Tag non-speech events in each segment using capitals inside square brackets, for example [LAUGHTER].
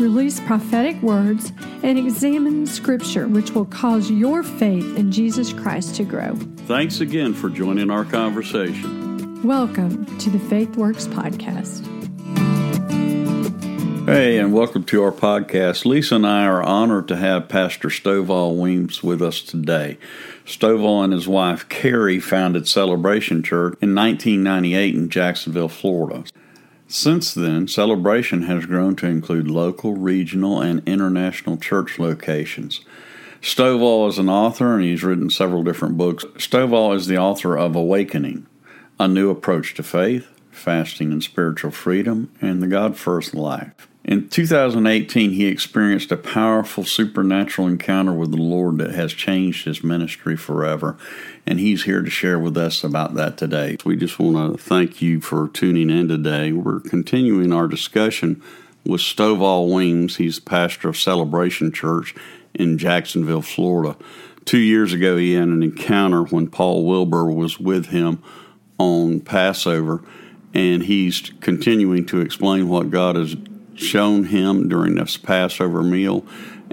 release prophetic words, and examine Scripture, which will cause your faith in Jesus Christ to grow. Thanks again for joining our conversation. Welcome to the Faith Works Podcast. Hey, and welcome to our podcast. Lisa and I are honored to have Pastor Stovall Weems with us today. Stovall and his wife Kerri founded Celebration Church in 1998 in Jacksonville, Florida. Since then, Celebration has grown to include local, regional, and international church locations. Stovall is an author and he's written several different books. Stovall is the author of Awakening, A New Approach to Faith, Fasting and Spiritual Freedom, and The God First Life. In 2018, he experienced a powerful supernatural encounter with the Lord that has changed his ministry forever, and he's here to share with us about that today. We just want to thank you for tuning in today. We're continuing our discussion with Stovall Weems. He's pastor of Celebration Church in Jacksonville, Florida. Two years ago, he had an encounter when Paul Wilbur was with him on Passover, and he's continuing to explain what God has shown him during this Passover meal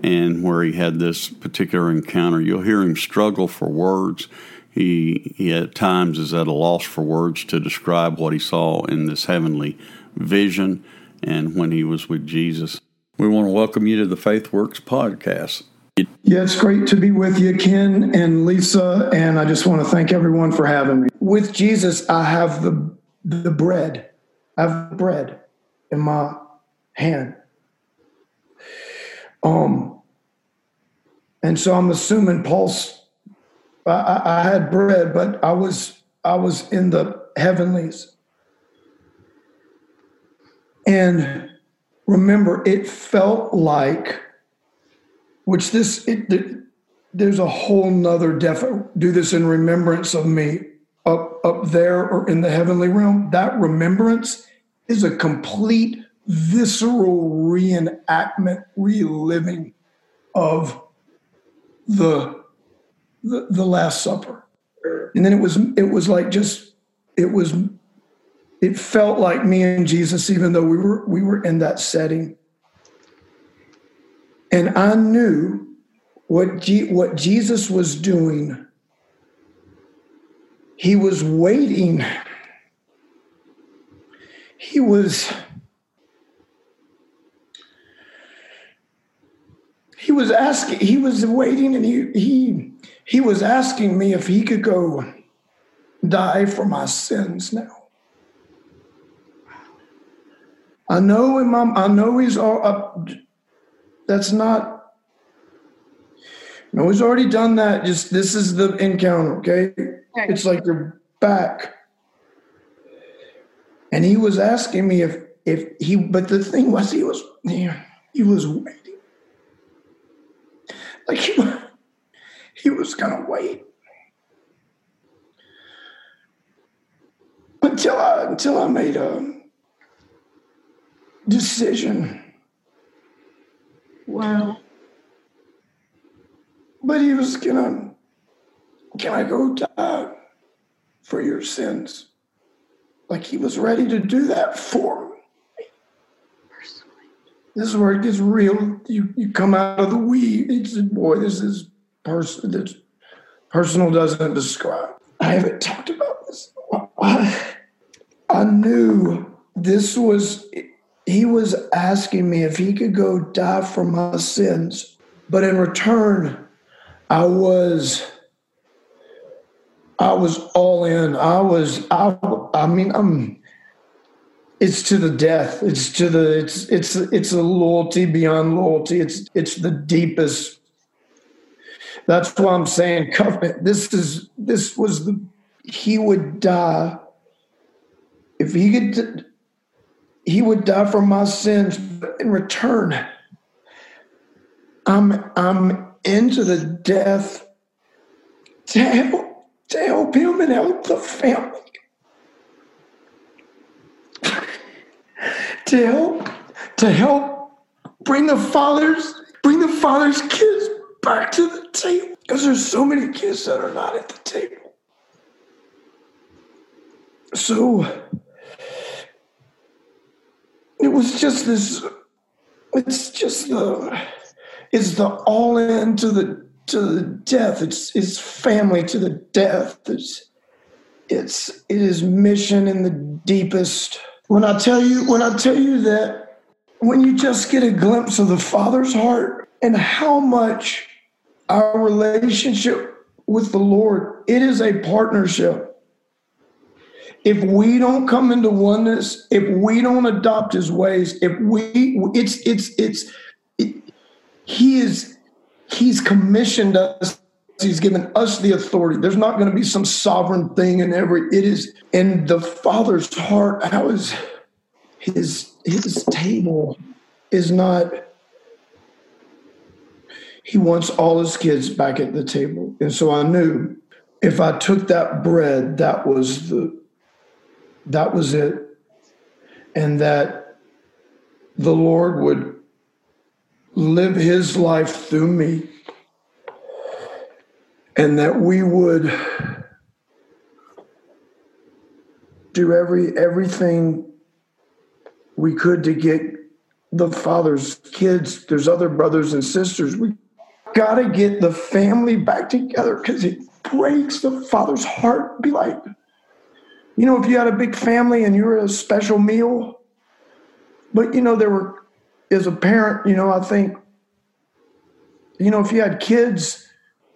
and where he had this particular encounter. You'll hear him struggle for words. He, he at times is at a loss for words to describe what he saw in this heavenly vision and when he was with Jesus. We want to welcome you to the Faith Works podcast. Yeah, it's great to be with you, Ken and Lisa, and I just want to thank everyone for having me. With Jesus, I have the the bread. I have bread in my hand. Um, and so I'm assuming Paul's. I, I had bread, but I was I was in the heavenlies. And remember, it felt like, which this, it, there's a whole nother def, do this in remembrance of me up, up there or in the heavenly realm. That remembrance is a complete visceral reenactment, reliving of the, the, the Last Supper. And then it was, it was like just, it was it felt like me and Jesus, even though we were we were in that setting. And I knew what what Jesus was doing. He was waiting. He was he was asking he was waiting and he he he was asking me if he could go die for my sins now I know him. I know he's all up. That's not. No, he's already done that. Just this is the encounter. Okay, okay. it's like you're back. And he was asking me if if he, but the thing was, he was he, he was waiting. Like he, he was gonna wait until I until I made a decision. Wow. But he was gonna, can I go die for your sins? Like he was ready to do that for me. This is where it gets real. You you come out of the we. It's boy, this is person. This personal doesn't describe. I haven't talked about this. I, I knew this was he was asking me if he could go die for my sins. But in return, I was I was all in. I was I I mean I'm it's to the death. It's to the it's it's it's a loyalty beyond loyalty. It's it's the deepest. That's why I'm saying covenant. This is this was the he would die if he could he would die for my sins, in return, I'm I'm into the death to help to help him and help the family. To help to help bring the fathers bring the father's kids back to the table. Because there's so many kids that are not at the table. So it was just this it's just the it's the all in to the to the death. It's it's family to the death. It's it's it is mission in the deepest when i tell you when i tell you that when you just get a glimpse of the father's heart and how much our relationship with the lord it is a partnership. If we don't come into oneness, if we don't adopt his ways, if we it's it's it's it, he is he's commissioned us he's given us the authority there's not going to be some sovereign thing in every it is in the father's heart how is his his table is not he wants all his kids back at the table and so i knew if i took that bread that was the that was it. And that the Lord would live his life through me. And that we would do every everything we could to get the father's kids. There's other brothers and sisters. We got to get the family back together because it breaks the father's heart. Be like, you know, if you had a big family and you were a special meal, but you know, there were, as a parent, you know, I think, you know, if you had kids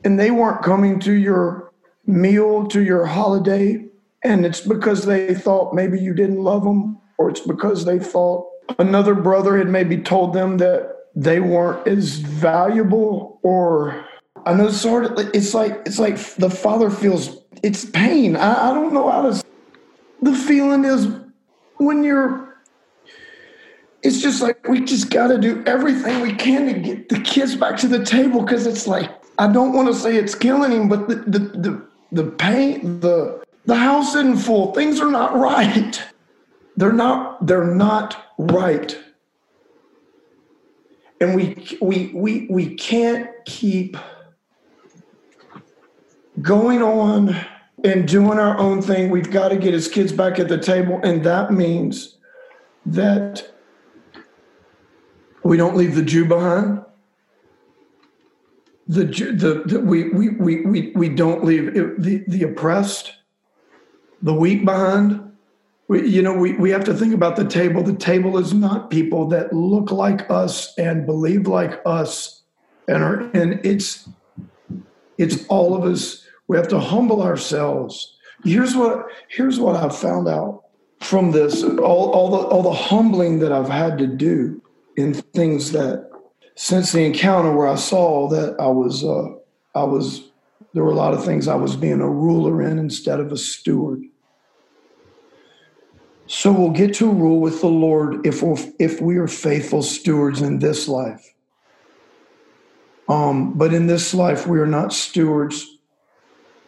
and they weren't coming to your meal, to your holiday, and it's because they thought maybe you didn't love them, or it's because they thought another brother had maybe told them that they weren't as valuable, or I know sort of it's like it's like the father feels it's pain. I, I don't know how to the feeling is when you're it's just like we just got to do everything we can to get the kids back to the table because it's like I don't want to say it's killing him, but the the the, the pain the the house isn't full. Things are not right. They're not they're not right. And we we we we can't keep going on and doing our own thing. We've got to get his kids back at the table. And that means that we don't leave the Jew behind. The, the, the we, we, we, we, we don't leave the, the oppressed, the weak behind. We, you know, we, we have to think about the table. The table is not people that look like us and believe like us and are, and it's, it's all of us we have to humble ourselves. Here's what here's what I've found out from this all, all the all the humbling that I've had to do in things that since the encounter where I saw that I was uh, I was there were a lot of things I was being a ruler in instead of a steward. So we'll get to rule with the Lord if we if we are faithful stewards in this life. Um, but in this life, we are not stewards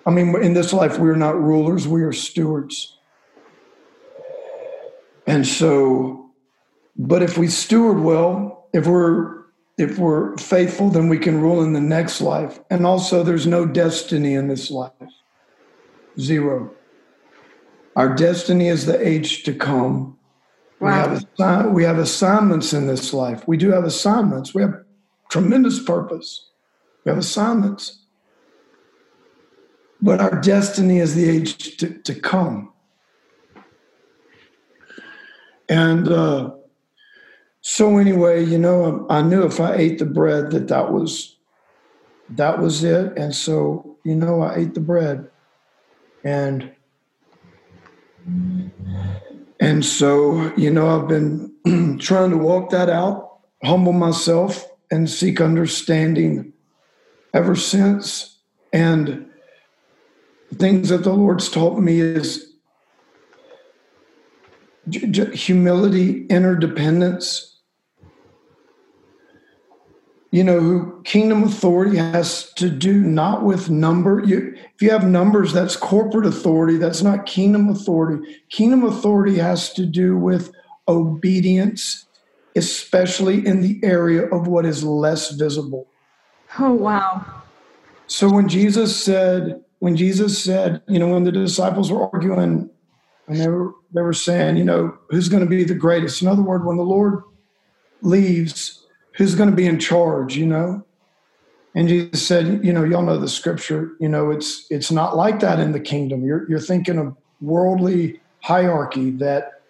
I mean, in this life, we are not rulers, we are stewards. And so, but if we steward well, if we're if we're faithful, then we can rule in the next life. And also, there's no destiny in this life. Zero. Our destiny is the age to come. Wow. We, have we have assignments in this life. We do have assignments. We have tremendous purpose. We have assignments but our destiny is the age to, to come. And uh, so anyway, you know, I, I knew if I ate the bread that that was that was it. And so, you know, I ate the bread, and and so, you know, I've been [CLEARS THROAT] trying to walk that out, humble myself, and seek understanding ever since. And things that the Lord's taught me is humility, interdependence. You know, who kingdom authority has to do not with number. You, if you have numbers, that's corporate authority. That's not kingdom authority. Kingdom authority has to do with obedience, especially in the area of what is less visible. Oh, wow. So when Jesus said, when Jesus said, you know, when the disciples were arguing and they were, they were saying, you know, who's going to be the greatest? In other words, when the Lord leaves, who's going to be in charge, you know? And Jesus said, you know, y'all know the scripture, you know, it's it's not like that in the kingdom. You're you're thinking of worldly hierarchy that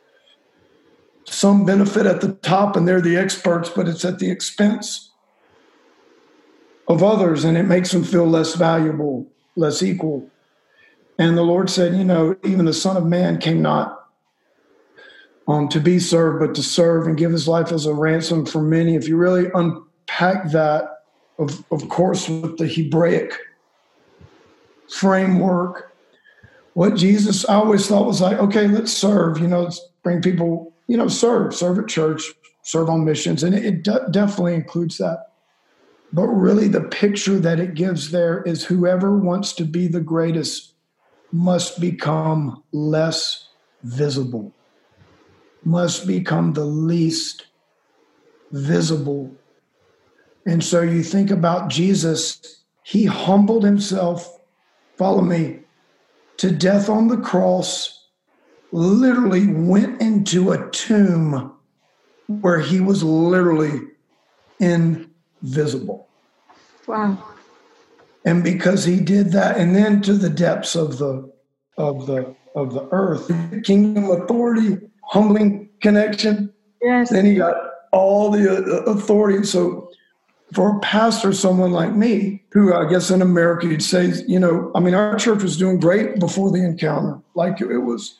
some benefit at the top and they're the experts, but it's at the expense of others and it makes them feel less valuable, less equal. And the Lord said, you know, even the Son of Man came not um, to be served, but to serve and give his life as a ransom for many. If you really unpack that, of, of course, with the Hebraic framework, what Jesus I always thought was like, okay, let's serve, you know, bring people, you know, serve, serve at church, serve on missions. And it, it de- definitely includes that. But really, the picture that it gives there is whoever wants to be the greatest must become less visible must become the least visible. And so you think about Jesus, he humbled himself, follow me, to death on the cross, literally went into a tomb where he was literally invisible. Wow. And because he did that, and then to the depths of the of the of the earth, the kingdom authority humbling connection. Yes. Then he got all the uh, authority. So for a pastor, someone like me, who I guess in America you'd say, you know, I mean, our church was doing great before the encounter. Like it was,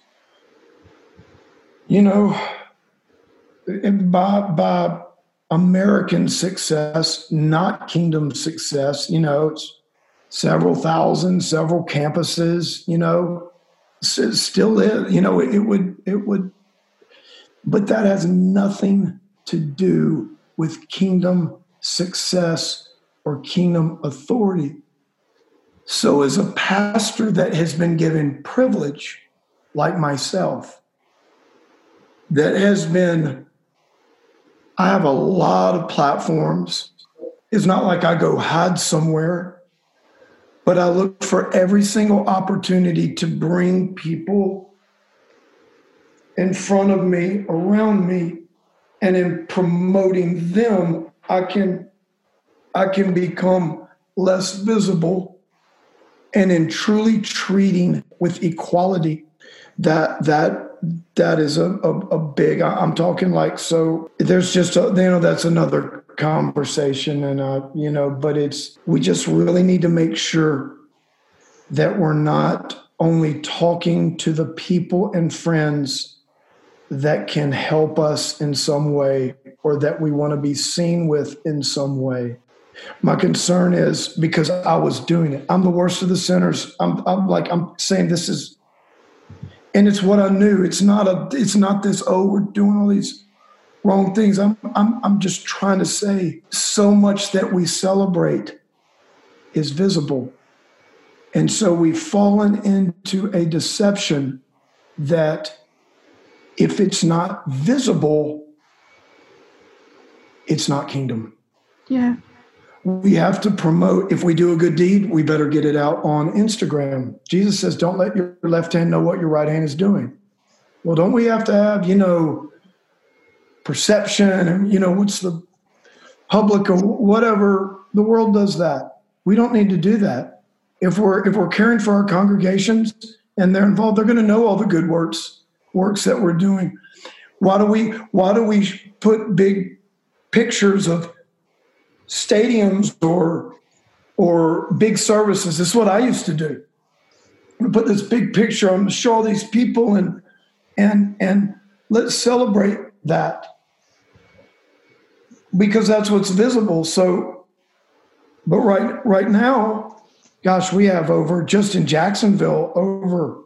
you know, by by American success, not kingdom success. You know, it's several thousand, several campuses. You know, still is. You know, it, it would it would but that has nothing to do with kingdom success or kingdom authority. So, as a pastor that has been given privilege, like myself, that has been, I have a lot of platforms. It's not like I go hide somewhere, but I look for every single opportunity to bring people in front of me, around me, and in promoting them, I can I can become less visible and in truly treating with equality. That that that is a, a, a big i'm talking like so there's just a, you know that's another conversation and uh you know but it's we just really need to make sure that we're not only talking to the people and friends that can help us in some way or that we want to be seen with in some way. My concern is because I was doing it. I'm the worst of the sinners. I'm, I'm like I'm saying this is, and it's what I knew. It's not a. It's not this. Oh, we're doing all these wrong things. I'm I'm I'm just trying to say so much that we celebrate is visible, and so we've fallen into a deception that if it's not visible, it's not kingdom. Yeah. We have to promote. If we do a good deed, we better get it out on Instagram. Jesus says, don't let your left hand know what your right hand is doing. Well, don't we have to have, you know, perception and, you know, what's the public or whatever? The world does that. We don't need to do that. If we're if we're caring for our congregations and they're involved, they're going to know all the good works works that we're doing. Why do we why do we put big pictures of stadiums or or big services? This is what I used to do. Put this big picture. I'm to show all these people and and and let's celebrate that because that's what's visible. So, but right right now, gosh, we have over just in Jacksonville over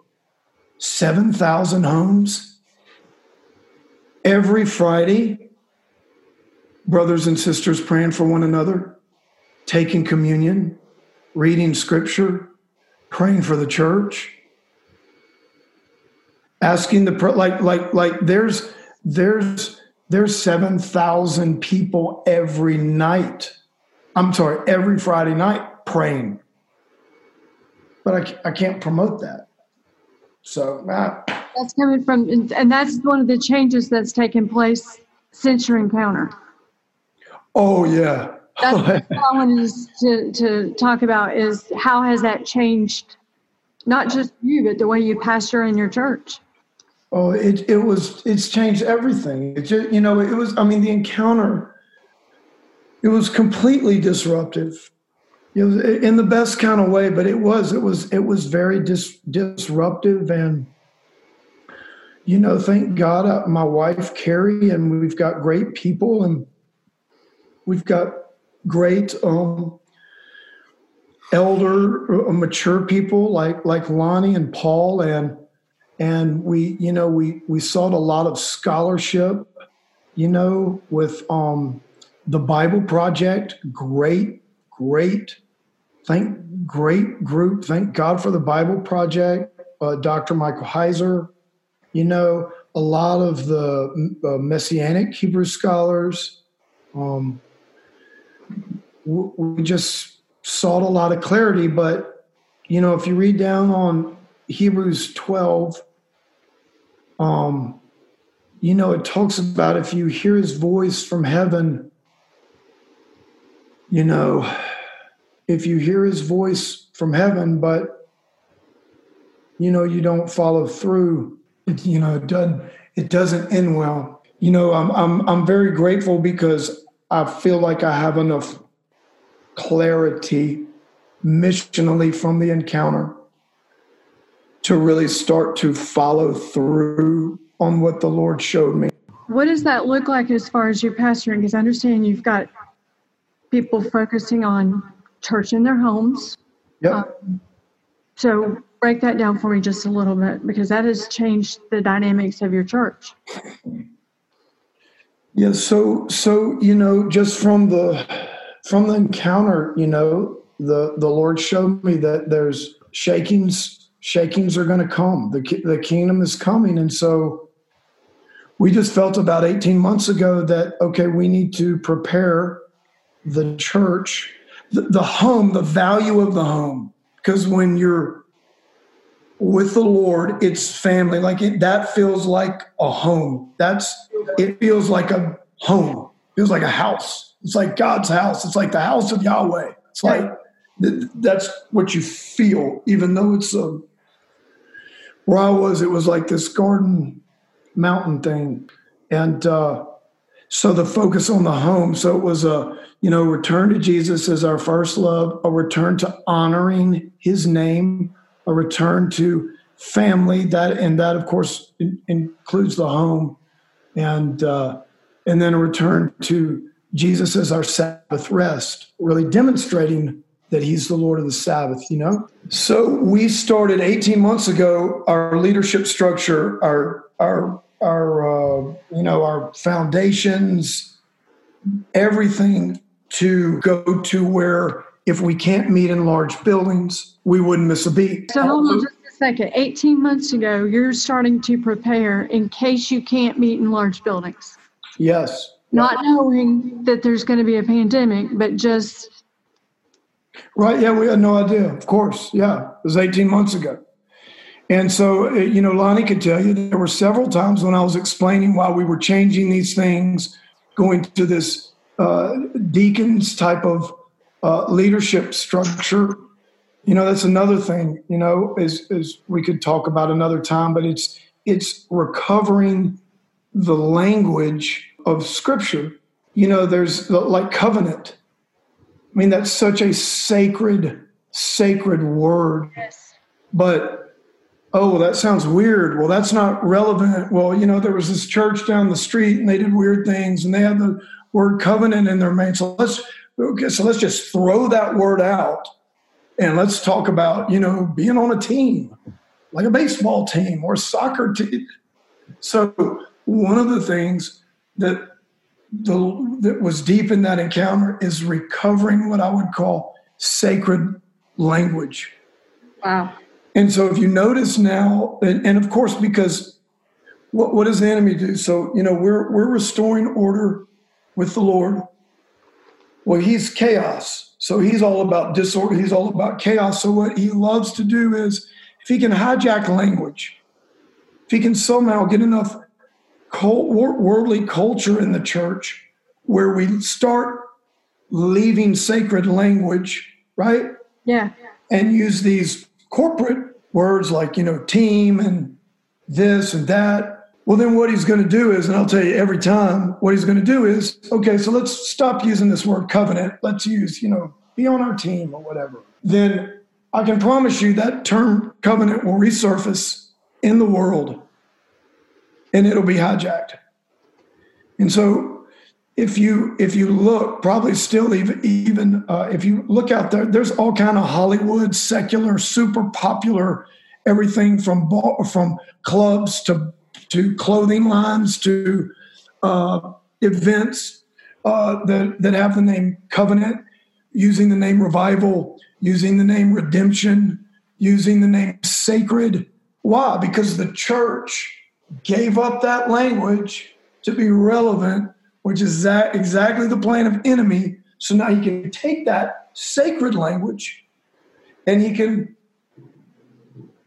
7,000 homes every Friday. brothers and sisters praying for one another, taking communion, reading scripture, praying for the church, asking the like like like there's there's there's 7,000 people every night. I'm sorry, every Friday night praying. But I, I can't promote that. So uh, that's coming from, and that's one of the changes that's taken place since your encounter. Oh yeah. That's [LAUGHS] what I wanted to, to talk about is how has that changed, not just you, but the way you pastor in your church. Oh, it it was it's changed everything. It just you know it was I mean the encounter. It was completely disruptive. In the best kind of way, but it was it was it was very dis, disruptive and you know thank God uh, my wife Kerri and we've got great people and we've got great um, elder uh, mature people like like Lonnie and Paul and and we you know we we sought a lot of scholarship you know with um the bible project. Great great thank great group. Thank god for the bible project uh, dr michael heiser. You know a lot of the uh, messianic hebrew scholars um, we just sought a lot of clarity but you know if you read down on hebrews 12 um, you know, it talks about if you hear his voice from heaven, you know, if you hear his voice from heaven, but you know, you don't follow through, it, [LAUGHS] you know, it doesn't it doesn't end well. You know, I'm I'm I'm very grateful because I feel like I have enough clarity missionally from the encounter to really start to follow through on what the Lord showed me. What does that look like as far as your pastoring? Because I understand you've got people focusing on church in their homes. Yep. Um, so break that down for me just a little bit because that has changed the dynamics of your church. Yeah, so so you know, just from the from the encounter, you know, the the Lord showed me that there's shakings shakings are going to come. The, the kingdom is coming. And so we just felt about 18 months ago that, okay, we need to prepare the church, the, the home, the value of the home. Because when you're with the Lord, it's family. Like it, that feels like a home. That's, it feels like a home. It feels like a house. It's like God's house. It's like the house of Yahweh. It's like, that's what you feel, even though it's a where I was, it was like this garden mountain thing. And uh, so the focus on the home. So it was a, you know, return to Jesus as our first love, a return to honoring his name, a return to family that, and that of course in, includes the home and, uh, and then a return to Jesus as our Sabbath rest, really demonstrating that he's the Lord of the Sabbath, you know? So we started 18 months ago our leadership structure, our, our, our, uh, you know, our foundations, everything to go to where if we can't meet in large buildings, we wouldn't miss a beat. So hold on just a second. 18 months ago, you're starting to prepare in case you can't meet in large buildings. Yes. Not knowing that there's going to be a pandemic, but just Right. Yeah, we had no idea. Of course. Yeah. It was 18 months ago. And so, uh, you know, Lonnie could tell you there were several times when I was explaining why we were changing these things, going to this uh, deacons type of uh, leadership structure. You know, that's another thing. You know, is is we could talk about another time, but it's it's recovering the language of Scripture. You know, there's like covenant I mean, that's such a sacred, sacred word. Yes. But, oh, that sounds weird. Well, that's not relevant. Well, you know, there was this church down the street and they did weird things and they had the word covenant in their name. So let's, okay, so let's just throw that word out and let's talk about, you know, being on a team, like a baseball team or soccer team. So, one of the things that the, that was deep in that encounter is recovering what I would call sacred language. Wow. And so if you notice now, and, and of course, because what, what does the enemy do? So, you know, we're, we're restoring order with the Lord. Well, he's chaos. So he's all about disorder. He's all about chaos. So what he loves to do is if he can hijack language, if he can somehow get enough worldly culture in the church where we start leaving sacred language, right? Yeah. And use these corporate words like, you know, team and this and that. Well, then what he's going to do is, and I'll tell you every time, what he's going to do is, okay, so let's stop using this word covenant. Let's use, you know, be on our team or whatever. Then I can promise you that term covenant will resurface in the world and it'll be hijacked. And so if you if you look probably still even even uh, if you look out there there's all kind of hollywood secular super popular everything from ball, from clubs to to clothing lines to uh, events uh, that that have the name covenant using the name revival using the name redemption using the name sacred. Why? Because the church gave up that language to be relevant, which is that exactly the plan of enemy. So now he can take that sacred language and he can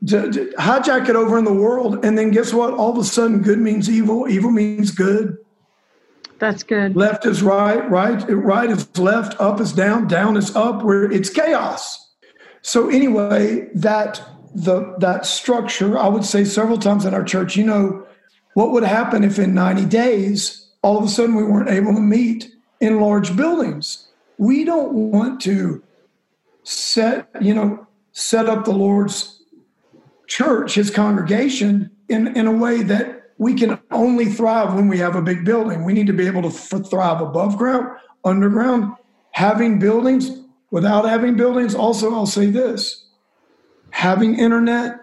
d- d- hijack it over in the world. And then guess what? All of a sudden, good means evil, evil means good. That's good. Left is right, right, right is left, up is down, down is up, where it's chaos. So anyway, that the that structure, I would say several times in our church, you know, what would happen if in 90 days all of a sudden we weren't able to meet in large buildings? We don't want to set, you know, set up the Lord's church, his congregation, in, in a way that we can only thrive when we have a big building. We need to be able to thrive above ground, underground, having buildings, without having buildings. Also, I'll say this having internet,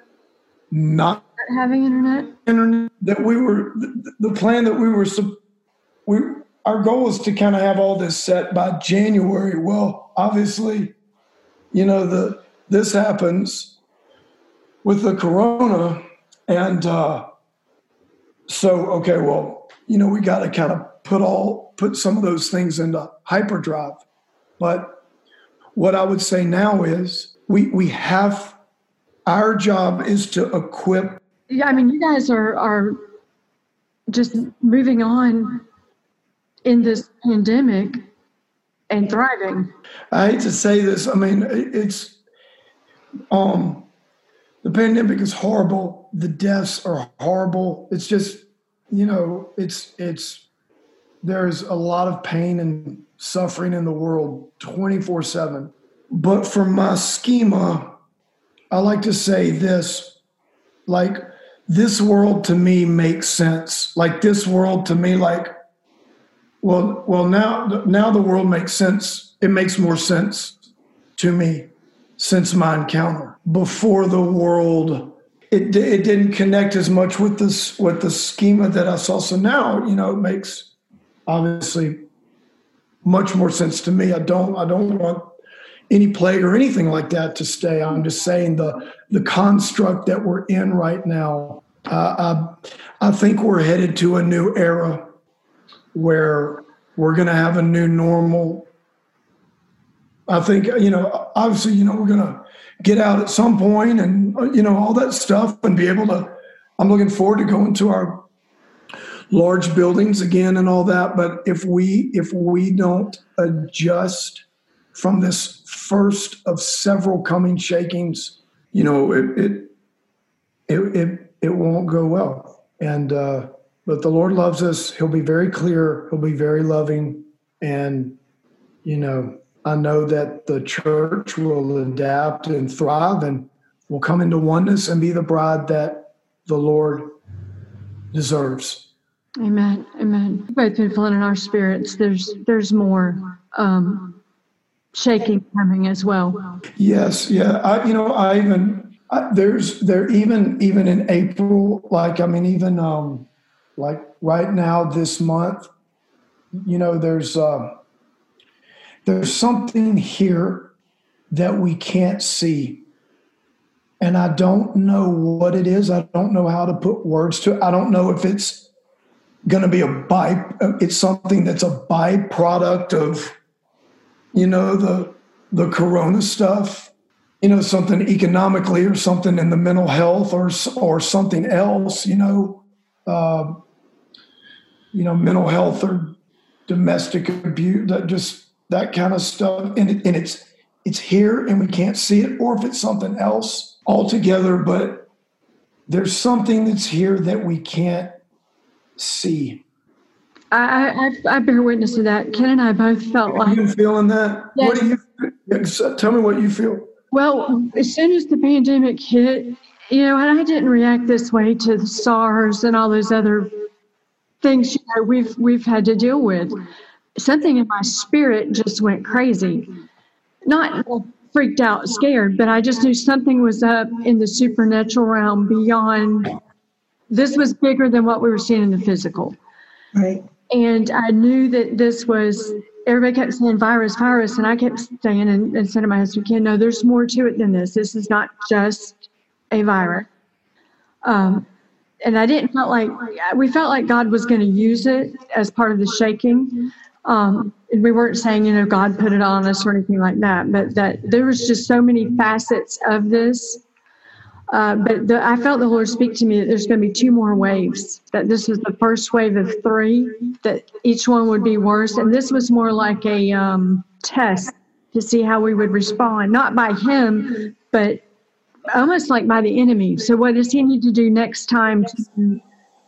not having internet, internet that we were the, the plan that we were we our goal is to kind of have all this set by January. Well, obviously, you know the this happens with the corona, and uh, so okay, well, you know we got to kind of put all put some of those things into hyperdrive. But what I would say now is we we have our job is to equip. Yeah, I mean, you guys are are just moving on in this pandemic and thriving. I hate to say this. I mean, it's um the pandemic is horrible. The deaths are horrible. It's just, you know, it's it's there's a lot of pain and suffering in the world 24/7. But for my schema, I like to say this like, this world to me makes sense. Like, this world to me, like, well, well, now, now the world makes sense. It makes more sense to me since my encounter. Before the world, it, it didn't connect as much with this with the schema that I saw. So now, you know, it makes obviously much more sense to me. I don't I don't want any plague or anything like that to stay. I'm just saying the the construct that we're in right now. Uh, I, I think we're headed to a new era where we're going to have a new normal. I think you know, obviously, you know, we're going to get out at some point, and you know, all that stuff, and be able to. I'm looking forward to going to our large buildings again and all that. But if we if we don't adjust from this first of several coming shakings, you know, it it it it, it won't go well. And uh, but the Lord loves us. He'll be very clear. He'll be very loving, and you know, I know that the church will adapt and thrive, and will come into oneness and be the bride that the Lord deserves. Amen. Amen. Both been feeling in our spirits. There's there's more. Um, shaking coming as well. Yes, yeah. I, you know, I even I, there's there even even in April, like I mean, even um, like right now this month, you know, there's uh, there's something here that we can't see. And I don't know what it is. I don't know how to put words to it. I don't know if it's going to be a by it's something that's a byproduct of you know the the corona stuff you know something economically or something in the mental health or or something else you know uh, you know mental health or domestic abuse that just that kind of stuff and, it, and it's it's here and we can't see it or if it's something else altogether but there's something that's here that we can't see I, I, I bear witness to that. Ken and I both felt Are like. you feeling that Yes. what do you tell me what you feel Well, as soon as the pandemic hit, you know, and I didn't react this way to the SARS and all those other things you know we've we've had to deal with. Something in my spirit just went crazy. Not freaked out, scared, but I just knew something was up in the supernatural realm beyond. This was bigger than what we were seeing in the physical. Right. And I knew that this was, everybody kept saying virus, virus. And I kept saying, and, and said to my husband, Ken, no, there's more to it than this. This is not just a virus. Um, and I didn't felt like, we felt like God was going to use it as part of the shaking. Um, and we weren't saying, you know, God put it on us or anything like that, but that there was just so many facets of this uh, but the, I felt the Lord speak to me that there's going to be two more waves. That this was the first wave of three. That each one would be worse, and this was more like a um, test to see how we would respond, not by Him, but almost like by the enemy. So what does He need to do next time to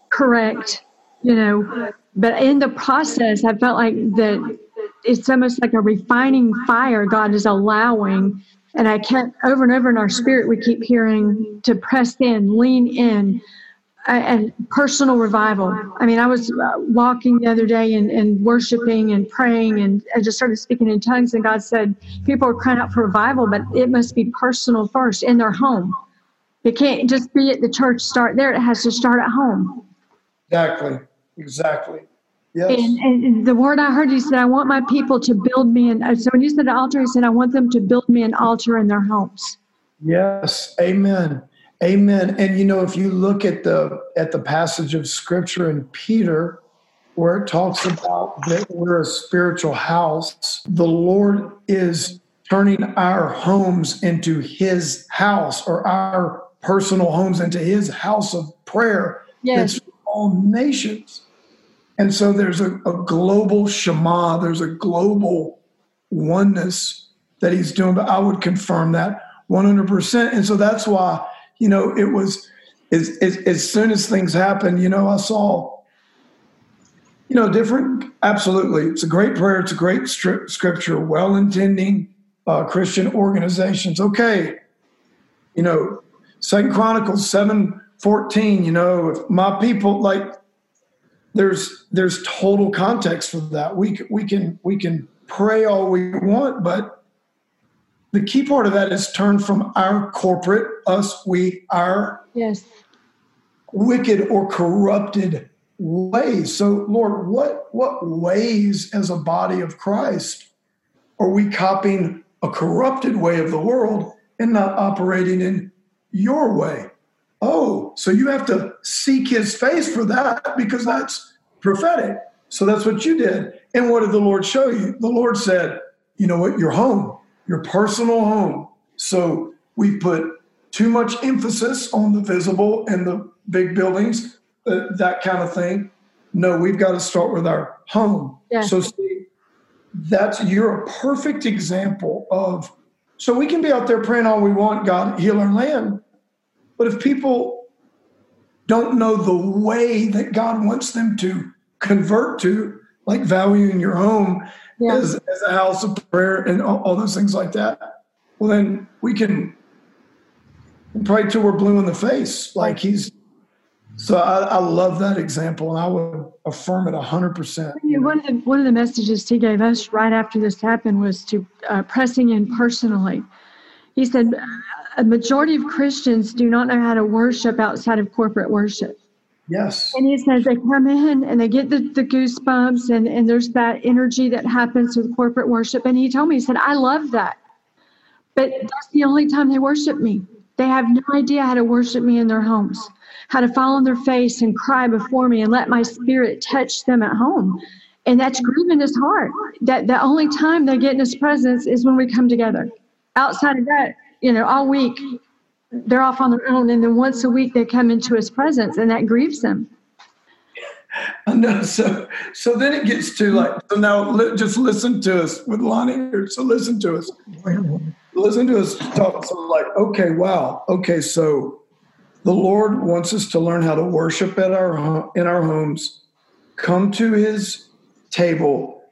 correct? You know, but in the process, I felt like that it's almost like a refining fire God is allowing and I kept over and over in our spirit, we keep hearing to press in, lean in, and personal revival. I mean, I was uh, walking the other day and, and worshiping and praying, and I just started speaking in tongues. And God said, People are crying out for revival, but it must be personal first in their home. It can't just be at the church, start there. It has to start at home. exactly exactly yes And, and the word I heard, he said, I want my people to build me an. So when you said altar, he said, I want them to build me an altar in their homes. Yes, amen. Amen. And you know, if you look at the at the passage of scripture in Peter where it talks about that we're a spiritual house, the Lord is turning our homes into his house or our personal homes into his house of prayer. Yes. For all nations. And so there's a, a global Shema, there's a global oneness that he's doing, but I would confirm that 100%. And so that's why, you know, it was as, as, as soon as things happened, you know, I saw, you know, different, absolutely. It's a great prayer. It's a great stri- scripture, well intending uh, Christian organizations. Okay. You know, Second Chronicles 7 14, you know, if my people like there's there's total context for that. We we can we can pray all we want, but the key part of that is turn from our corporate us we our Yes. wicked or corrupted ways. So Lord, what what ways as a body of Christ are we copying a corrupted way of the world and not operating in your way? Oh, so you have to seek his face for that because that's prophetic. So that's what you did. And what did the Lord show you? The Lord said, you know what, your home, your personal home. So we put too much emphasis on the visible and the big buildings, uh, that kind of thing. No, we've got to start with our home. Yeah. So see, that's you're a perfect example of so we can be out there praying all we want, God heal our land. But if people don't know the way that God wants them to convert to, like valuing your home Yeah. as, as a house of prayer and all, all those things like that, well, then we can pray till we're blue in the face. Like he's, so I, I love that example and I would affirm it 100%. Yeah, One of the one of the messages he gave us right after this happened was to uh, pressing in personally. He said a majority of Christians do not know how to worship outside of corporate worship. Yes. And he says they come in and they get the, the goosebumps and, and there's that energy that happens with corporate worship. And he told me, he said, I love that. But that's the only time they worship me. They have no idea how to worship me in their homes, how to fall on their face and cry before me and let my spirit touch them at home. And that's grieving his heart. That the only time they get in his presence is when we come together. Outside of that, you know, all week, they're off on their own. And then once a week, they come into his presence, and that grieves them. I know. So, so then it gets to like, so now li- just listen to us with Lonnie here. So listen to us. Listen to us talk. So like, okay, wow. Okay. So the Lord wants us to learn how to worship at our, in our homes, come to his table,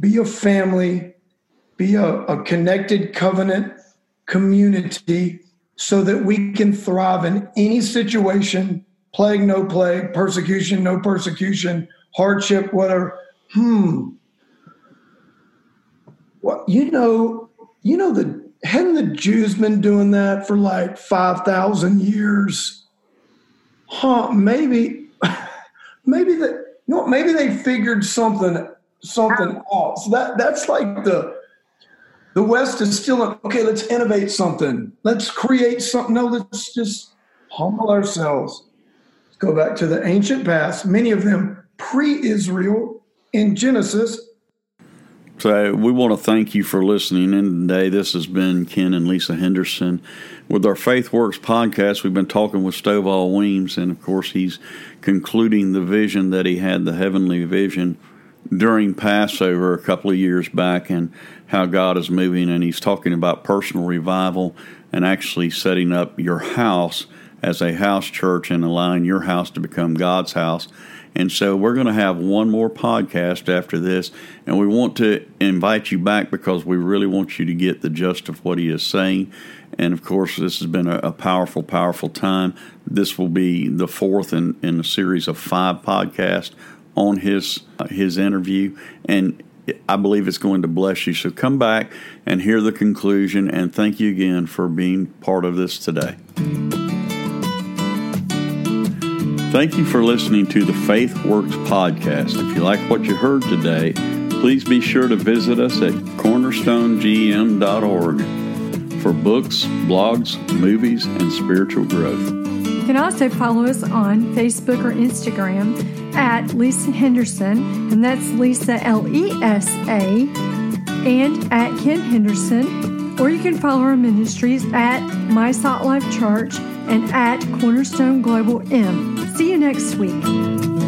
be a family, be a, a connected covenant community so that we can thrive in any situation plague, no plague, persecution, no persecution, hardship, whatever. Hmm. What you know, you know the hadn't the Jews been doing that for like five thousand years? Huh? Maybe, [LAUGHS] maybe that you know, maybe they figured something something else. That that's like the the West is still okay. Let's innovate something. Let's create something. No, let's just humble ourselves go back to the ancient past, many of them pre Israel in Genesis. So we want to thank you for listening in today. This has been Ken and Lesa Henderson. With our Faith Works podcast, we've been talking with Stovall Weems, and of course, he's concluding the vision that he had, the heavenly vision, during Passover a couple of years back, and how God is moving. And he's talking about personal revival and actually setting up your house as a house church and allowing your house to become God's house. And so we're going to have one more podcast after this, and we want to invite you back because we really want you to get the gist of what he is saying. And of course, this has been a, powerful, powerful time. This will be the fourth in, in a series of five podcasts on his uh, his interview, and I believe it's going to bless you. So come back and hear the conclusion, and thank you again for being part of this today. Thank you for listening to the Faith Works podcast. If you like what you heard today, please be sure to visit us at cornerstonegm.org for books, blogs, movies, and spiritual growth. You can also follow us on Facebook or Instagram at Lesa Henderson, and that's Lesa L E S A, and at Ken Henderson, or you can follow our ministries at My Salt Life Church and at Cornerstone Global M. See you next week.